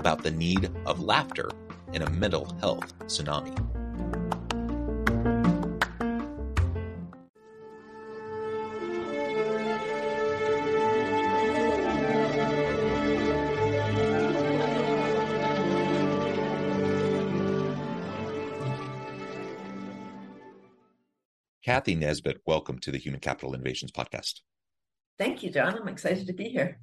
about the need of laughter in a mental health tsunami. Cathy Nesbitt, welcome to the Human Capital Innovations Podcast. Thank you, John. I'm excited to be here.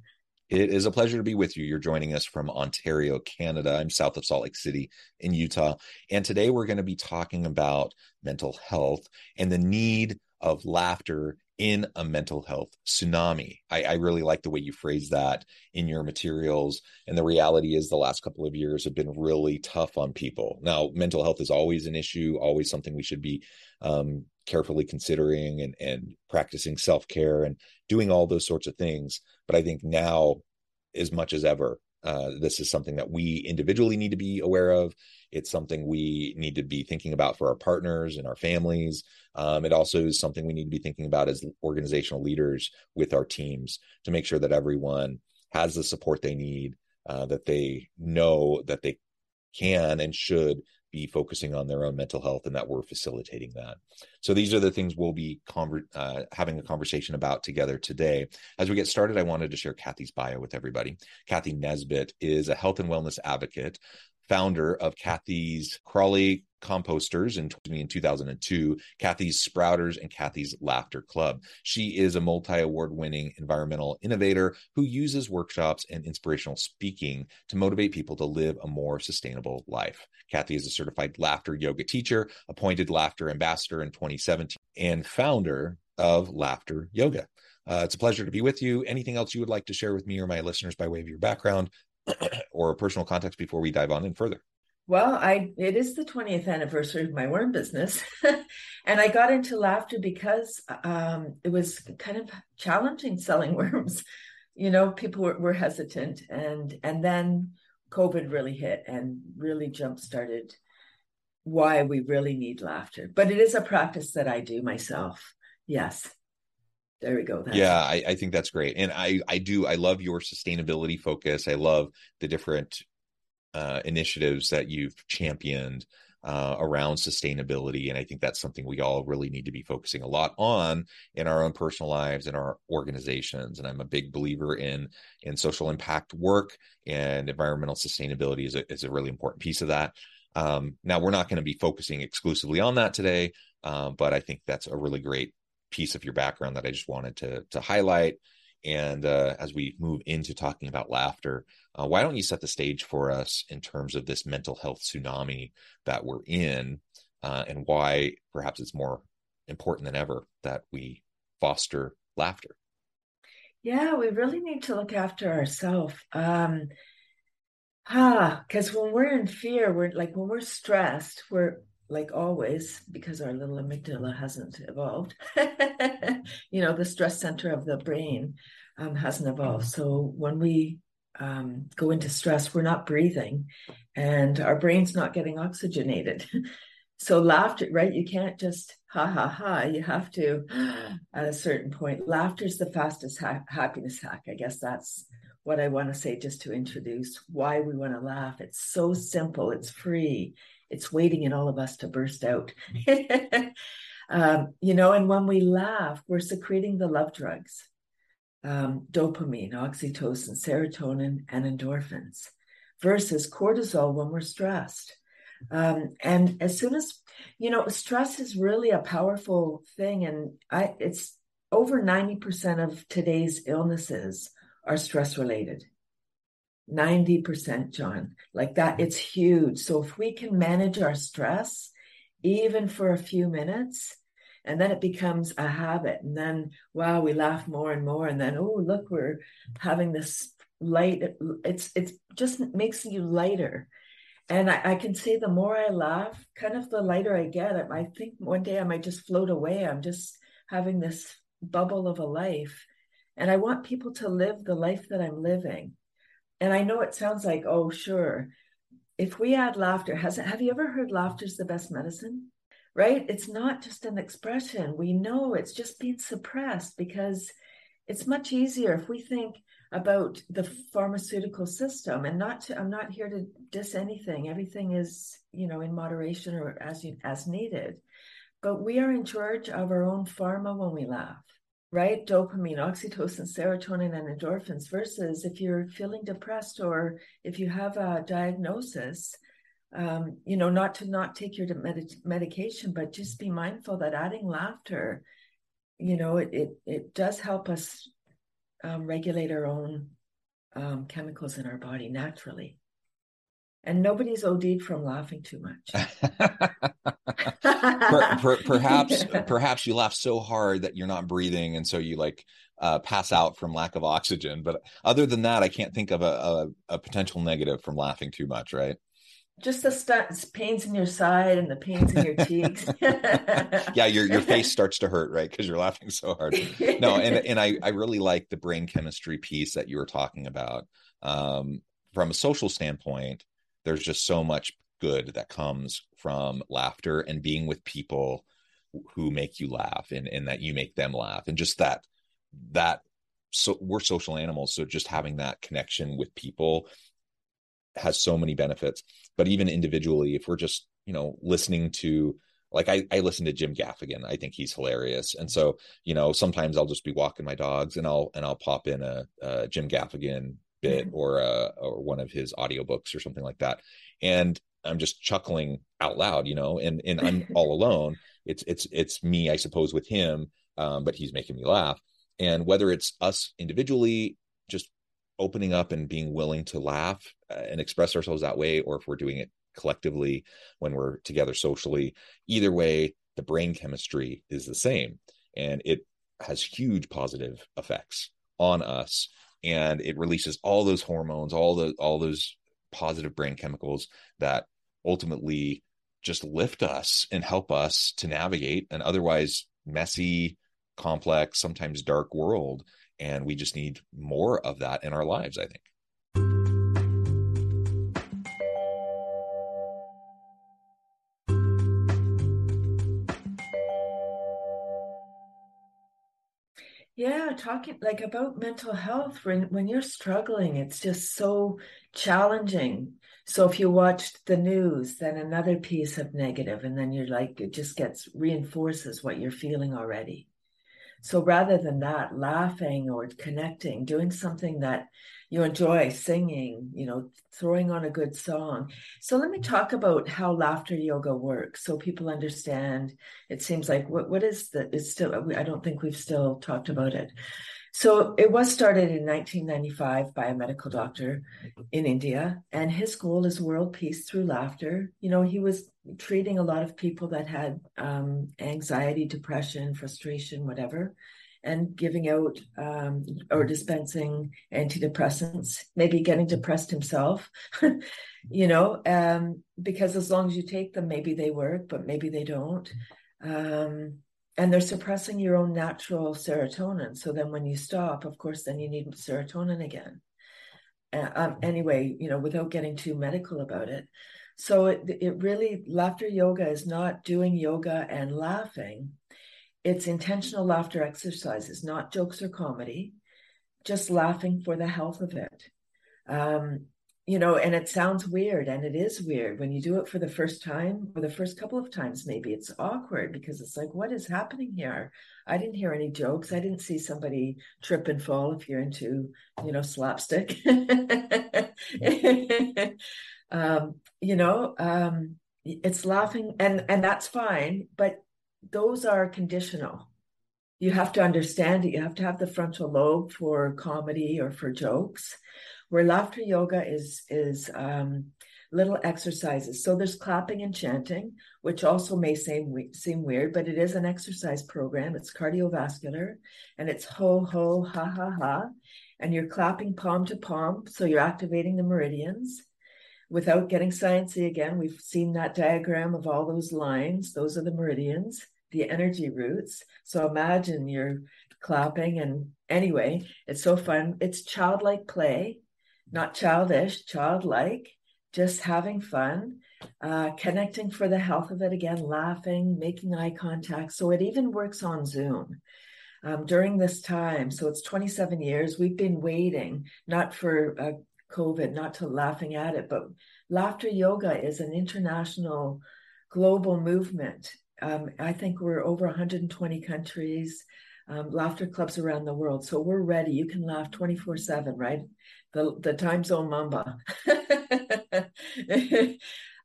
It is a pleasure to be with you. You're joining us from Ontario, Canada. I'm south of Salt Lake City in Utah. And today we're going to be talking about mental health and the need of laughter in a mental health tsunami. I, I, really like the way you phrase that in your materials. And the reality is, the last couple of years have been really tough on people. Now, mental health is always an issue, always something we should be um, carefully considering and, and practicing self care and doing all those sorts of things. But I think now, as much as ever, uh, this is something that we individually need to be aware of. It's something we need to be thinking about for our partners and our families. Um, it also is something we need to be thinking about as organizational leaders with our teams to make sure that everyone has the support they need, uh, that they know that they can and should be focusing on their own mental health and that we're facilitating that. So these are the things we'll be conver- uh, having a conversation about together today. As we get started, I wanted to share Cathy's bio with everybody. Cathy Nesbitt is a health and wellness advocate, founder of Cathy's Crawly composters in, in 2002 cathy's sprouters and cathy's laughter club. She is a multi-award winning environmental innovator who uses workshops and inspirational speaking to motivate people to live a more sustainable life. Cathy is a certified laughter yoga teacher appointed laughter ambassador in 2017 and founder of laughter yoga. Uh, it's a pleasure to be with you. Anything else you would like to share with me or my listeners by way of your background or personal context before we dive on in further well, I it is the 20th anniversary of my worm business. and I got into laughter because um, it was kind of challenging selling worms. You know, people were, were hesitant and and then COVID really hit and really jump started why we really need laughter. But it is a practice that I do myself. Yes. There we go. That's yeah, I, I think that's great. And I I do I love your sustainability focus. I love the different uh, initiatives that you've championed uh, around sustainability. And I think that's something we all really need to be focusing a lot on in our own personal lives and our organizations. And I'm a big believer in in social impact work and environmental sustainability is a, is a really important piece of that. Um, now, we're not going to be focusing exclusively on that today, uh, but I think that's a really great piece of your background that I just wanted to to highlight. And uh, as we move into talking about laughter, uh, why don't you set the stage for us in terms of this mental health tsunami that we're in uh, and why perhaps it's more important than ever that we foster laughter? Yeah, we really need to look after ourselves. Um, ah, because when we're in fear, we're like when we're stressed, we're like always, because our little amygdala hasn't evolved, you know, the stress center of the brain um, hasn't evolved. So when we um, go into stress, we're not breathing and our brain's not getting oxygenated. so laughter, right? You can't just ha ha ha. You have to, at a certain point, laughter is the fastest ha- happiness hack. I guess that's what I want to say just to introduce why we want to laugh. It's so simple, it's free, it's waiting in all of us to burst out. um, you know, and when we laugh, we're secreting the love drugs um, dopamine, oxytocin, serotonin, and endorphins versus cortisol when we're stressed. Um, and as soon as you know, stress is really a powerful thing, and I it's over 90% of today's illnesses are stress related. 90%, John. Like that, mm-hmm. it's huge. So if we can manage our stress, even for a few minutes, and then it becomes a habit. And then, wow, we laugh more and more. And then, oh, look, we're having this light. It's it's just makes you lighter. And I, I can say the more I laugh, kind of the lighter I get. I think one day I might just float away. I'm just having this bubble of a life. And I want people to live the life that I'm living. And I know it sounds like, oh, sure. If we add laughter, has it, have you ever heard laughter is the best medicine? Right? It's not just an expression. We know it's just being suppressed because it's much easier if we think about the pharmaceutical system and not to, I'm not here to diss anything. Everything is, you know, in moderation or as you, as needed. But we are in charge of our own pharma when we laugh, right? Dopamine, oxytocin, serotonin, and endorphins, versus if you're feeling depressed or if you have a diagnosis, um, you know, not to not take your med- medication, but just be mindful that adding laughter, you know, it it, it does help us um, regulate our own um, chemicals in our body naturally and nobody's OD'd from laughing too much. per, per, perhaps, perhaps you laugh so hard that you're not breathing, and so you like uh, pass out from lack of oxygen. But other than that, I can't think of a, a, a potential negative from laughing too much. Right? Just the st- pains in your side and the pains in your cheeks. yeah, your your face starts to hurt, right? Because you're laughing so hard. No, and and I I really like the brain chemistry piece that you were talking about. Um, from a social standpoint, there's just so much good that comes from laughter and being with people who make you laugh and, and that you make them laugh and just that that so we're social animals so just having that connection with people has so many benefits but even individually if we're just you know listening to like I, I listen to Jim Gaffigan. I think he's hilarious. And so, you know, sometimes I'll just be walking my dogs and I'll and I'll pop in a, a Jim Gaffigan bit mm-hmm. or uh or one of his audiobooks or something like that and i'm just chuckling out loud you know and and i'm all alone. It's it's it's me i suppose with him um, but he's making me laugh. And whether it's us individually just opening up and being willing to laugh uh, and express ourselves that way or if we're doing it collectively when we're together socially either way the brain chemistry is the same. And it has huge positive effects on us. And it releases all those hormones all the all those positive brain chemicals that ultimately just lift us and help us to navigate an otherwise messy complex sometimes dark world and we just need more of that in our lives i think Yeah, talking like about mental health when when you're struggling, it's just so challenging. So if you watched the news, then another piece of negative, and then you're like, it just gets reinforces what you're feeling already. So rather than that, laughing or connecting, doing something that you enjoy singing, you know, throwing on a good song. So let me talk about how laughter yoga works so people understand. It seems like what what is the it's still I don't think we've still talked about it. So it was started in 1995 by a medical doctor in India, and his goal is world peace through laughter. You know, he was treating a lot of people that had um, anxiety, depression, frustration, whatever, and giving out um, or dispensing antidepressants, maybe getting depressed himself, you know, um, because as long as you take them, maybe they work, but maybe they don't. Um, and they're suppressing your own natural serotonin. So then when you stop, of course, then you need serotonin again. Uh, um, anyway, you know, without getting too medical about it. So it, it really, laughter yoga is not doing yoga and laughing it's intentional laughter exercises, not jokes or comedy, just laughing for the health of it. Um, you know, and it sounds weird, and it is weird when you do it for the first time or the first couple of times. Maybe it's awkward because it's like, what is happening here? I didn't hear any jokes. I didn't see somebody trip and fall. If you're into, you know, slapstick, um, you know, um, it's laughing, and and that's fine. But those are conditional. You have to understand it. You have to have the frontal lobe for comedy or for jokes where laughter yoga is is um, little exercises. So there's clapping and chanting, which also may seem seem weird, but it is an exercise program. It's cardiovascular, and it's ho ho ha ha ha, and you're clapping palm to palm, so you're activating the meridians. Without getting sciencey again, we've seen that diagram of all those lines. Those are the meridians, the energy roots. So imagine you're clapping, and anyway, it's so fun. It's childlike play not childish, childlike, just having fun, uh, connecting for the health of it again, laughing, making eye contact. So it even works on Zoom. Um, during this time, so it's 27 years, we've been waiting, not for uh, COVID, not to laughing at it, but laughter yoga is an international global movement. Um, I think we're over 120 countries, um, laughter clubs around the world. So we're ready. You can laugh 24 7, right? the, the time zone mamba.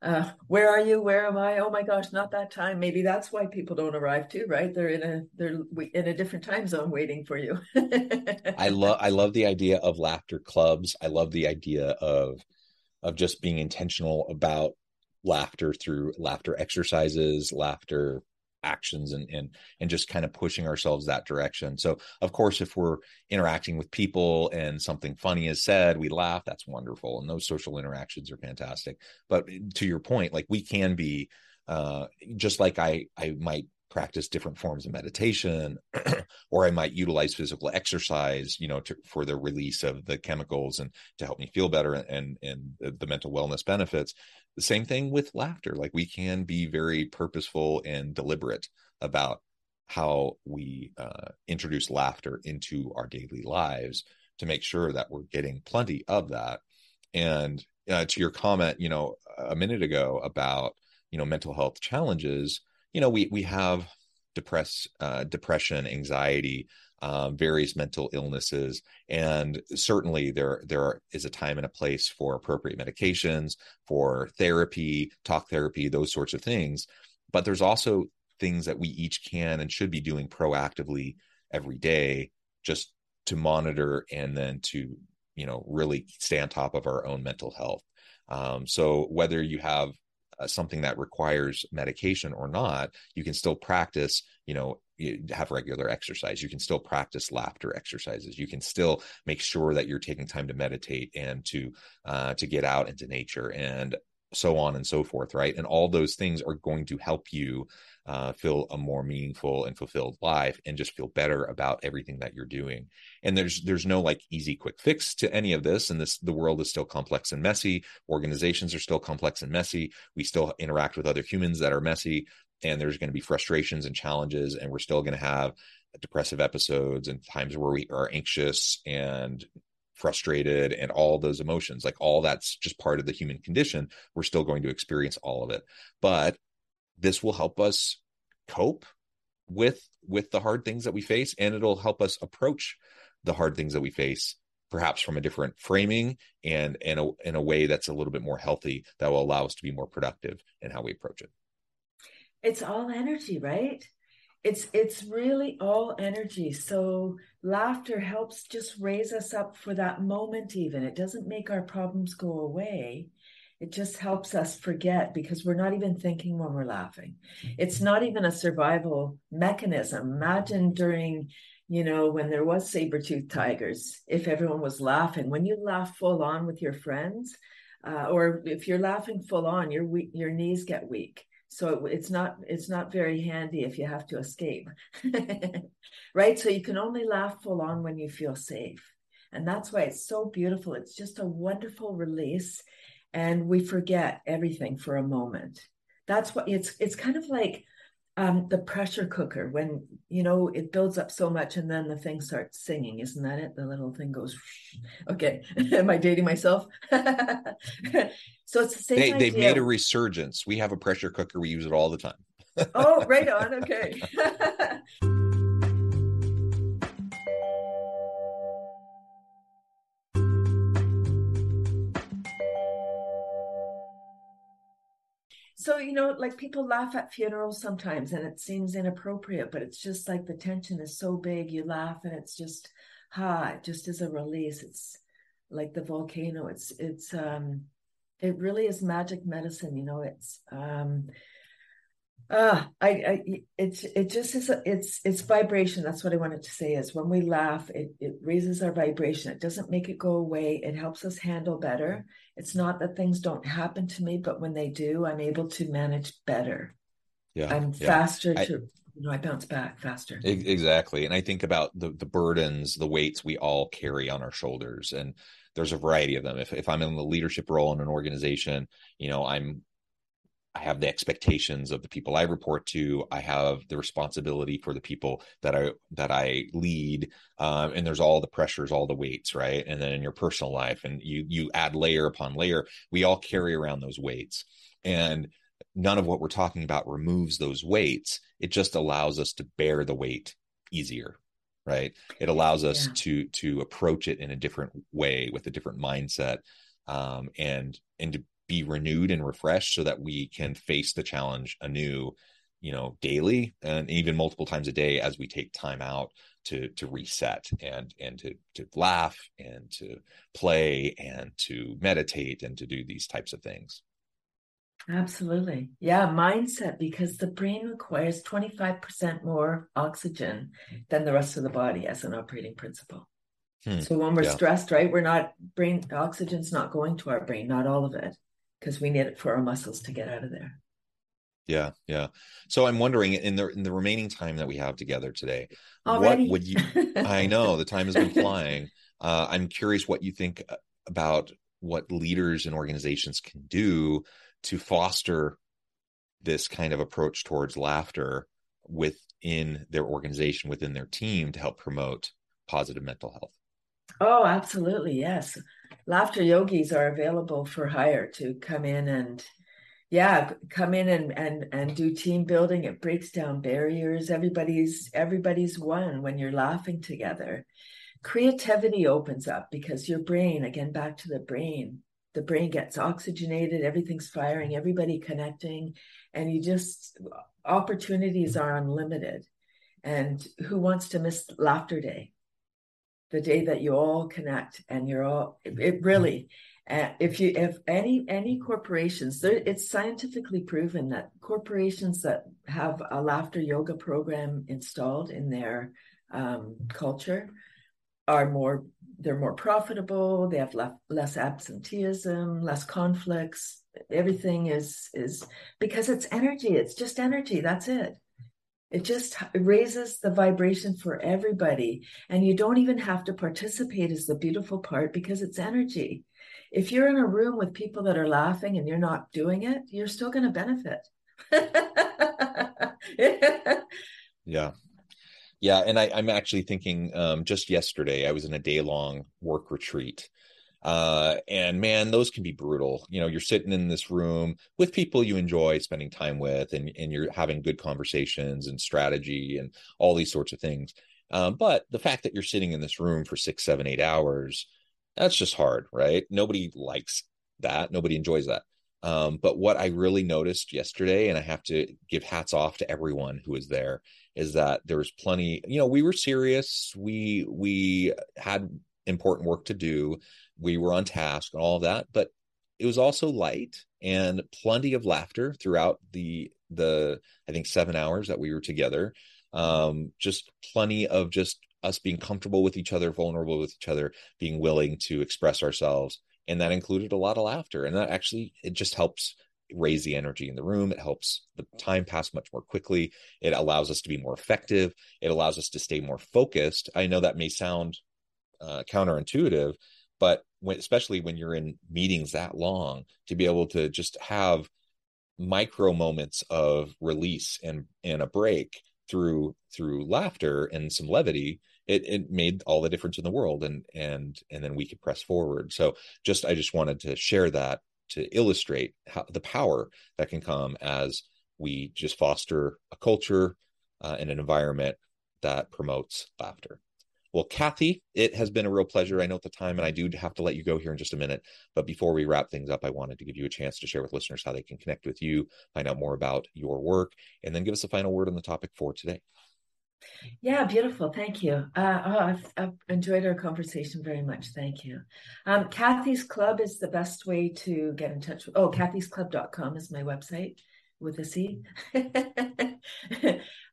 uh, where are you? Where am I? Oh my gosh, not that time. Maybe that's why people don't arrive too, right? They're in a they're in a different time zone waiting for you. I love I love the idea of laughter clubs. I love the idea of of just being intentional about laughter through laughter exercises, laughter actions and and and just kind of pushing ourselves that direction. So of course if we're interacting with people and something funny is said we laugh that's wonderful and those social interactions are fantastic. But to your point like we can be uh just like i i might practice different forms of meditation or i might utilize physical exercise you know to, for the release of the chemicals and to help me feel better and and the, mental wellness benefits. The same thing with laughter. Like we can be very purposeful and deliberate about how we uh, introduce laughter into our daily lives to make sure that we're getting plenty of that. And uh, to your comment you know a minute ago about you know mental health challenges you know we we have depress uh, depression anxiety um, various mental illnesses, and certainly there there is a time and a place for appropriate medications, for therapy, talk therapy, those sorts of things. But there's also things that we each can and should be doing proactively every day, just to monitor and then to you know really stay on top of our own mental health. Um, so whether you have uh, something that requires medication or not, you can still practice, you know, you have regular exercise. You can still practice laughter exercises. You can still make sure that you're taking time to meditate and to uh, to get out into nature and so on and so forth right? And all those things are going to help you uh, feel a more meaningful and fulfilled life and just feel better about everything that you're doing. And there's there's no like easy quick fix to any of this and this the world is still complex and messy. Organizations are still complex and messy. We still interact with other humans that are messy and there's going to be frustrations and challenges and we're still going to have depressive episodes and times where we are anxious and frustrated and all those emotions. Like all that's just part of the human condition. We're still going to experience all of it. But this will help us cope with with the hard things that we face and it'll help us approach the hard things that we face perhaps from a different framing and in a, in a way that's a little bit more healthy that will allow us to be more productive in how we approach it. It's all energy right? It's it's really all energy. So laughter helps just raise us up for that moment even. It doesn't make our problems go away it just helps us forget because we're not even thinking when we're laughing. It's not even a survival mechanism. Imagine during you know when there was saber-toothed tigers if everyone was laughing. When you laugh full on with your friends uh, or if you're laughing full on your your knees get weak. So it's not it's not very handy if you have to escape. Right? So you can only laugh full on when you feel safe. And that's why it's so beautiful. It's just a wonderful release and we forget everything for a moment that's what it's it's kind of like Um, the pressure cooker, when you know it builds up so much and then the thing starts singing, isn't that it? The little thing goes. Okay, am I dating myself? so it's the same. They, they've made a resurgence. We have a pressure cooker. We use it all the time. oh, right on. Okay. You know like people laugh at funerals sometimes and it seems inappropriate but it's just like the tension is so big you laugh and it's just ha it just is a release. It's like the volcano. It's it's um it really is magic medicine you know it's um uh, I, I, it's, it just is, a, it's, it's vibration. That's what I wanted to say is when we laugh, it, it raises our vibration. It doesn't make it go away. It helps us handle better. It's not that things don't happen to me, but when they do, I'm able to manage better. Yeah. I'm yeah. faster I, to, you know, I bounce back faster. Exactly. And I think about the, the burdens, the weights we all carry on our shoulders. And there's a variety of them. If, if I'm in the leadership role in an organization, you know, I'm I have the expectations of the people I report to. I have the responsibility for the people that I that I lead, um, and there's all the pressures, all the weights, right? And then in your personal life, and you you add layer upon layer. We all carry around those weights, and none of what we're talking about removes those weights. It just allows us to bear the weight easier, right? It allows us yeah. to to approach it in a different way with a different mindset, um, and and to be renewed and refreshed so that we can face the challenge anew you know daily and even multiple times a day as we take time out to to reset and and to to laugh and to play and to meditate and to do these types of things absolutely yeah mindset because the brain requires 25% more oxygen than the rest of the body as an operating principle hmm. so when we're yeah. stressed right we're not brain oxygen's not going to our brain not all of it because we need it for our muscles to get out of there. Yeah, yeah. So I'm wondering in the in the remaining time that we have together today, Already? what would you? I know the time has been flying. Uh, I'm curious what you think uh, about what leaders and organizations can do to foster this kind of approach towards laughter within their organization, within their team, to help promote positive mental health. Oh, absolutely. Yes. Laughter yogis are available for hire to come in and yeah, come in and and and do team building. It breaks down barriers. Everybody's everybody's one when you're laughing together. Creativity opens up because your brain, again back to the brain, the brain gets oxygenated, everything's firing, everybody connecting, and you just opportunities are unlimited. And who wants to miss laughter day? The day that you all connect and you're all it really uh, if you if any any corporations there, it's scientifically proven that corporations that have a laughter yoga program installed in their um, culture are more they're more profitable they have less, less absenteeism less conflicts everything is is because it's energy it's just energy that's it it just raises the vibration for everybody. And you don't even have to participate, is the beautiful part, because it's energy. If you're in a room with people that are laughing and you're not doing it, you're still going to benefit. yeah. Yeah. And I, am actually thinking um, just yesterday, I was in a day long work retreat uh, and man, those can be brutal. You know, you're sitting in this room with people you enjoy spending time with, and, and you're having good conversations and strategy and all these sorts of things. Um, but the fact that you're sitting in this room for six, seven, eight hours, that's just hard, right? Nobody likes that. Nobody enjoys that. Um, but what I really noticed yesterday, and I have to give hats off to everyone who was there, is that there was plenty. You know, we were serious. We we had important work to do. We were on task and all of that but it was also light and plenty of laughter throughout the the i think seven hours that we were together. Um just plenty of just us being comfortable with each other vulnerable with each other being willing to express ourselves. And that included a lot of laughter. And that actually it just helps raise the energy in the room. It helps the time pass much more quickly. It allows us to be more effective. It allows us to stay more focused. I know that may sound uh, counterintuitive but when, especially when you're in meetings that long to be able to just have micro moments of release and and a break through through laughter and some levity it it made all the difference in the world and and and then we could press forward. So just i just wanted to share that to illustrate how the power that can come as we just foster a culture uh, and an environment that promotes laughter well, Cathy, it has been a real pleasure. I know at the time, and I do have to let you go here in just a minute. But before we wrap things up, I wanted to give you a chance to share with listeners how they can connect with you, find out more about your work, and then give us a final word on the topic for today. Yeah, beautiful. Thank you. Uh, oh, I've, I've, enjoyed our conversation very much. Thank you. Um, Cathy's Club is the best way to get in touch. With, oh, Cathy's cathysclub.com is my website with a C.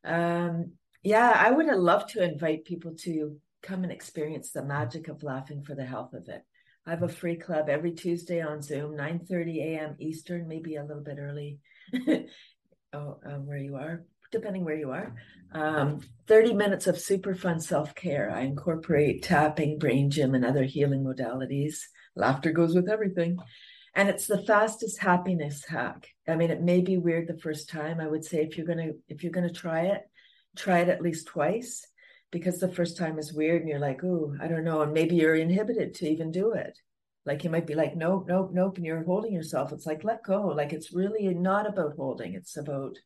um, yeah, I would have loved to invite people to come and experience the magic of laughing for the health of it. I have a free club every Tuesday on Zoom, 9:30 a.m. Eastern, maybe a little bit early. oh, um, where you are, depending where you are. Um, 30 minutes of super fun self-care. I incorporate tapping, brain gym, and other healing modalities. Laughter goes with everything. And it's the fastest happiness hack. I mean, it may be weird the first time. I would say if you're gonna if you're gonna try it, try it at least twice because the first time is weird and you're like, oh, I don't know. And maybe you're inhibited to even do it. Like you might be like, nope, nope, nope. And you're holding yourself. It's like, let go. Like it's really not about holding. It's about,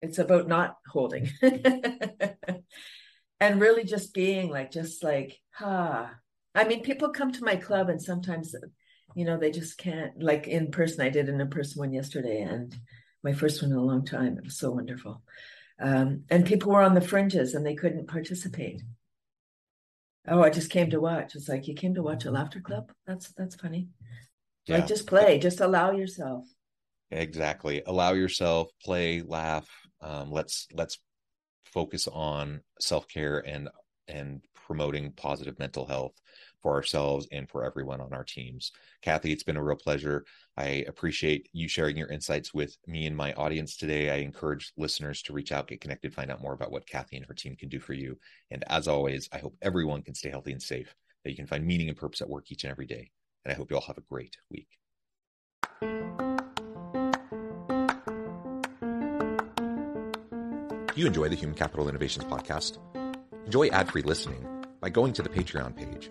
it's about not holding. and really just being like, just like, ah. I mean, people come to my club and sometimes, you know, they just can't, like in person. I did an in person one yesterday and my first one in a long time. It was so wonderful. Um, and people were on the fringes and they couldn't participate. Oh, I just came to watch. It's like you came to watch a laughter club. That's that's funny. Yeah. Like just play, just allow yourself. Exactly. Allow yourself, play, laugh. Um, let's let's focus on self care and and promoting positive mental health for ourselves and for everyone on our teams. Cathy, it's been a real pleasure. I appreciate you sharing your insights with me and my audience today. I encourage listeners to reach out, get connected, find out more about what Cathy and her team can do for you. And as always, I hope everyone can stay healthy and safe, that you can find meaning and purpose at work each and every day. And I hope you all have a great week. Do you enjoy the Human Capital Innovations podcast? Enjoy ad free listening by going to the Patreon page,